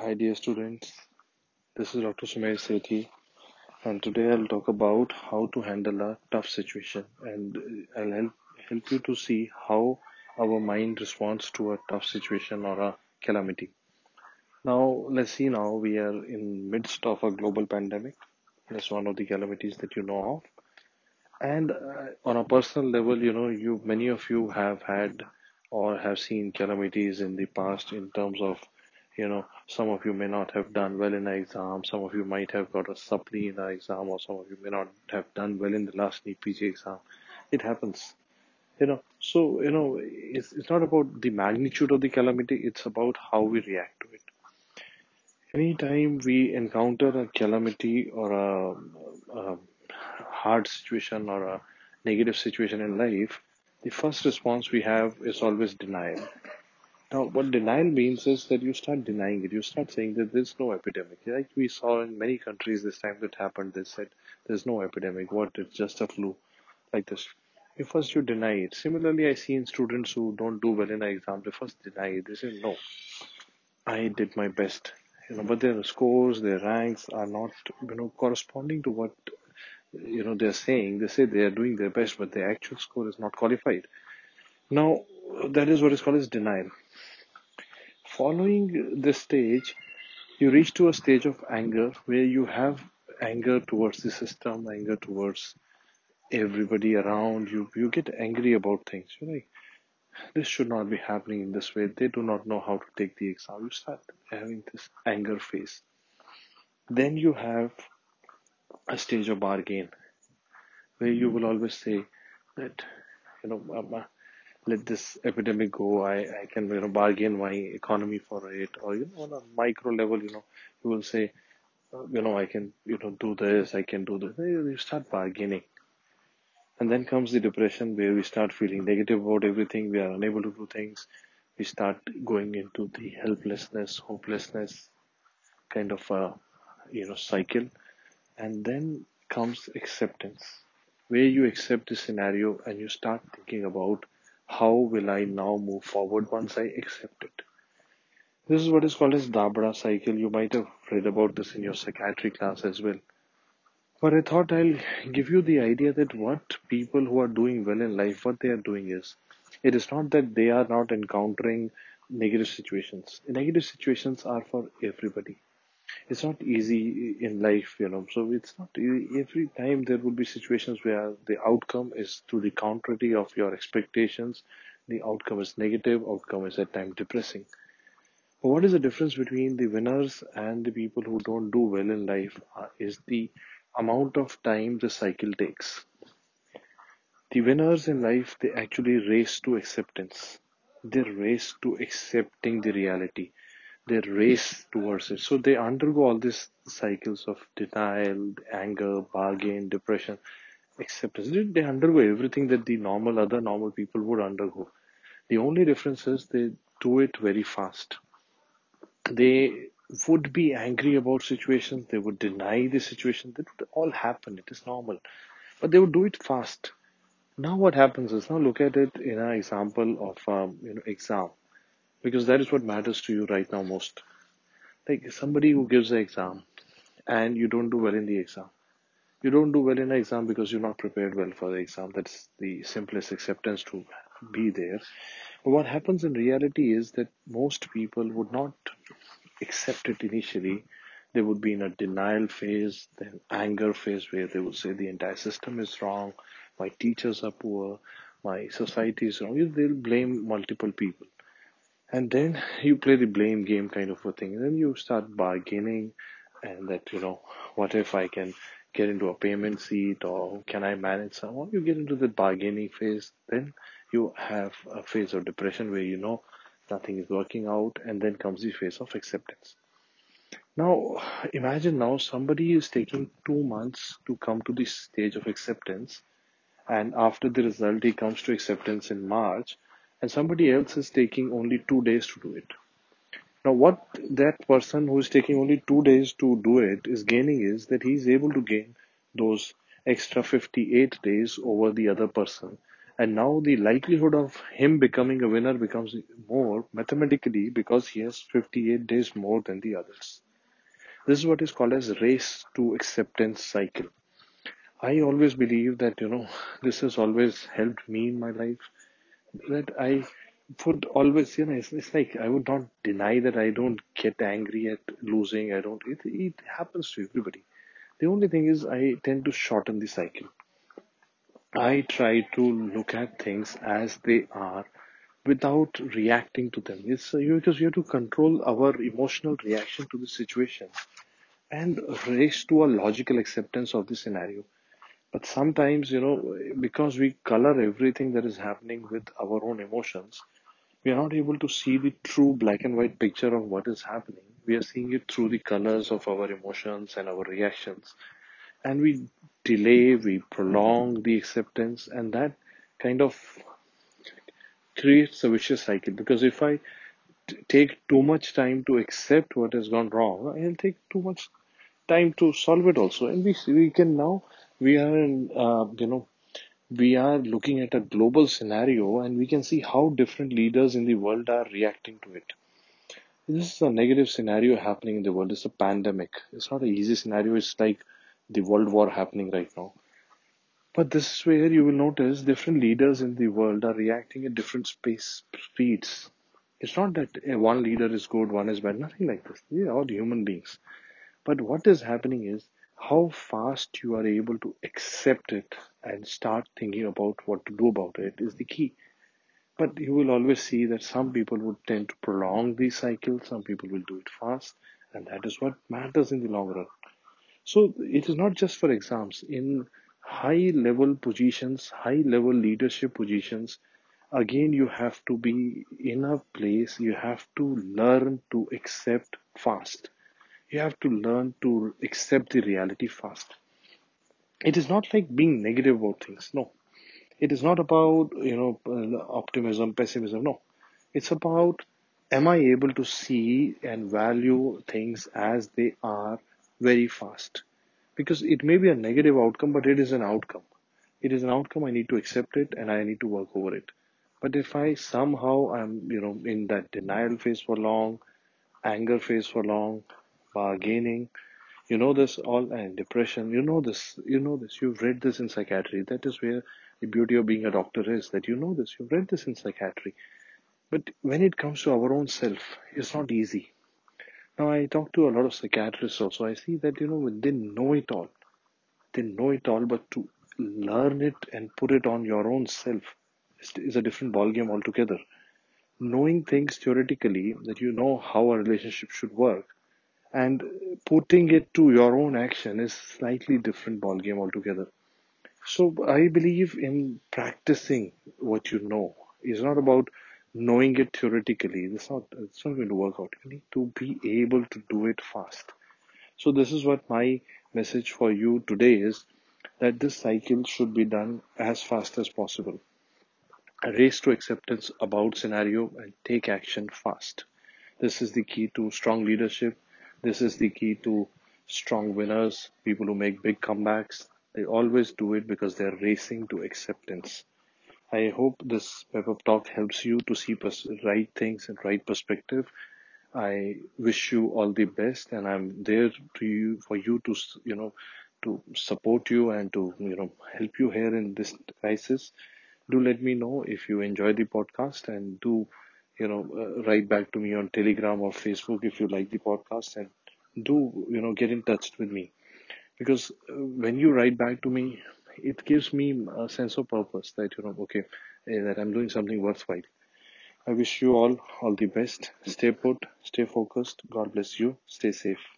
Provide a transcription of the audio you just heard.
Hi, dear students. This is Dr. Sumer Sethi, and today I'll talk about how to handle a tough situation, and I'll help help you to see how our mind responds to a tough situation or a calamity. Now, let's see. Now we are in midst of a global pandemic. That's one of the calamities that you know of. And uh, on a personal level, you know, you many of you have had or have seen calamities in the past in terms of, you know, some of you may not have done well in an exam, some of you might have got a supply in an exam, or some of you may not have done well in the last NEET PG exam. It happens, you know. So, you know, it's, it's not about the magnitude of the calamity, it's about how we react to it. Anytime we encounter a calamity or a, a hard situation or a negative situation in life, the first response we have is always denial. Now, what denial means is that you start denying it. You start saying that there's no epidemic. Like we saw in many countries this time that happened, they said there's no epidemic. What? It's just a flu, like this. You first you deny it. Similarly, I see in students who don't do well in an exam, they first deny it. They say, no, I did my best. You know, but their scores, their ranks are not, you know, corresponding to what you know they're saying. They say they are doing their best, but their actual score is not qualified. Now, that is what is called as denial. Following this stage, you reach to a stage of anger where you have anger towards the system, anger towards everybody around you. You get angry about things. You're like, this should not be happening in this way. They do not know how to take the exam. You start having this anger phase. Then you have a stage of bargain where you will always say that, you know, let this epidemic go. I, I can, you know, bargain my economy for it. Or, you know, on a micro level, you know, you will say, uh, you know, I can, you know, do this, I can do this. You start bargaining. And then comes the depression where we start feeling negative about everything. We are unable to do things. We start going into the helplessness, hopelessness kind of a, you know, cycle. And then comes acceptance, where you accept the scenario and you start thinking about how will I now move forward once I accept it. This is what is called as DABDA cycle. You might have read about this in your psychiatry class as well. But I thought I'll give you the idea that what people who are doing well in life, what they are doing is, it is not that they are not encountering negative situations. Negative situations are for everybody. It's not easy in life, you know. So it's not every time there will be situations where the outcome is to the contrary of your expectations. The outcome is negative. Outcome is at times depressing. But what is the difference between the winners and the people who don't do well in life? Uh, is the amount of time the cycle takes. The winners in life, they actually race to acceptance. They race to accepting the reality. They race towards it. So they undergo all these cycles of denial, anger, bargain, depression, acceptance. They undergo everything that the normal, other normal people would undergo. The only difference is they do it very fast. They would be angry about situations. They would deny the situation. That would all happen. It is normal. But they would do it fast. Now what happens is, now look at it in an example of, um, you know, exam. Because that is what matters to you right now most. Like somebody who gives an exam and you don't do well in the exam. You don't do well in an exam because you're not prepared well for the exam. That's the simplest acceptance to be hmm. there. But what happens in reality is that most people would not accept it initially, they would be in a denial phase, then anger phase where they would say the entire system is wrong, my teachers are poor, my society is wrong. They'll blame multiple people. And then you play the blame game kind of a thing. And then you start bargaining and that, you know, what if I can get into a payment seat or can I manage someone? You get into the bargaining phase. Then you have a phase of depression where you know nothing is working out, and then comes the phase of acceptance. Now, imagine now somebody is taking two months to come to this stage of acceptance, and after the result, he comes to acceptance in March, and somebody else is taking only two days to do it. Now, what that person who is taking only two days to do it is gaining is that he is able to gain those extra 58 days over the other person And now the likelihood of him becoming a winner becomes more mathematically because he has 58 days more than the others. This is what is called as race to acceptance cycle. I always believe that, you know, this has always helped me in my life. That I would always, you know, it's, it's like I would not deny that I don't get angry at losing. I don't, it, it happens to everybody. The only thing is I tend to shorten the cycle. I try to look at things as they are without reacting to them. It's uh, because you have to control our emotional reaction to the situation and race to a logical acceptance of the scenario. But sometimes, you know, because we color everything that is happening with our own emotions, we are not able to see the true black and white picture of what is happening. We are seeing it through the colors of our emotions and our reactions. And we delay, we prolong the acceptance, and that kind of creates a vicious cycle. Because if I take too much time to accept what has gone wrong, I'll take too much time to solve it also. And we we can now we are uh, you know we are looking at a global scenario and we can see how different leaders in the world are reacting to it. This is a negative scenario happening in the world. It's a pandemic. It's not an easy scenario. It's like the world war happening right now. But this is where you will notice different leaders in the world are reacting at different space speeds. It's not that one leader is good, one is bad, nothing like this. We are all human beings. But what is happening is how fast you are able to accept it and start thinking about what to do about it is the key. But you will always see that some people would tend to prolong the cycle, some people will do it fast, and that is what matters in the long run. So it is not just for exams. In high level positions, high level leadership positions, again, you have to be in a place, you have to learn to accept fast. You have to learn to accept the reality fast. It is not like being negative about things. No. It is not about, you know, optimism, pessimism. No. It's about am I able to see and value things as they are very fast? Because it may be a negative outcome, but it is an outcome. It is an outcome. I need to accept it and I need to work over it. But if I somehow am, you know, in that denial phase for long, anger phase for long, bargaining, you know this all, and depression, you know this, you know this, you've read this in psychiatry. That is where the beauty of being a doctor is that you know this, you've read this in psychiatry. But when it comes to our own self, it's not easy. Now, I talk to a lot of psychiatrists also. I see that, you know, they know it all. They know it all, but to learn it and put it on your own self is, a different ballgame altogether. Knowing things theoretically, that you know how a relationship should work, and putting it to your own action is slightly different ballgame altogether. So I believe in practicing what you know. It's not about knowing it theoretically. It's not it's not going to work out. You need to be able to do it fast. So this is what my message for you today is that this cycle should be done as fast as possible. A race to acceptance about scenario and take action fast. This is the key to strong leadership. This is the key to strong winners, people who make big comebacks. They always do it because they're racing to acceptance. I hope this pep up talk helps you to see pers- right things and right perspective. I wish you all the best, and I'm there to you for you to you know to support you and to you know help you here in this crisis. Do let me know if you enjoy the podcast, and do you know uh, write back to me on Telegram or Facebook if you like the podcast, and do you know get in touch with me because uh, when you write back to me, it gives me a sense of purpose that you know okay eh, that I'm doing something worthwhile. I wish you all all the best. Stay put, stay focused. God bless you. Stay safe.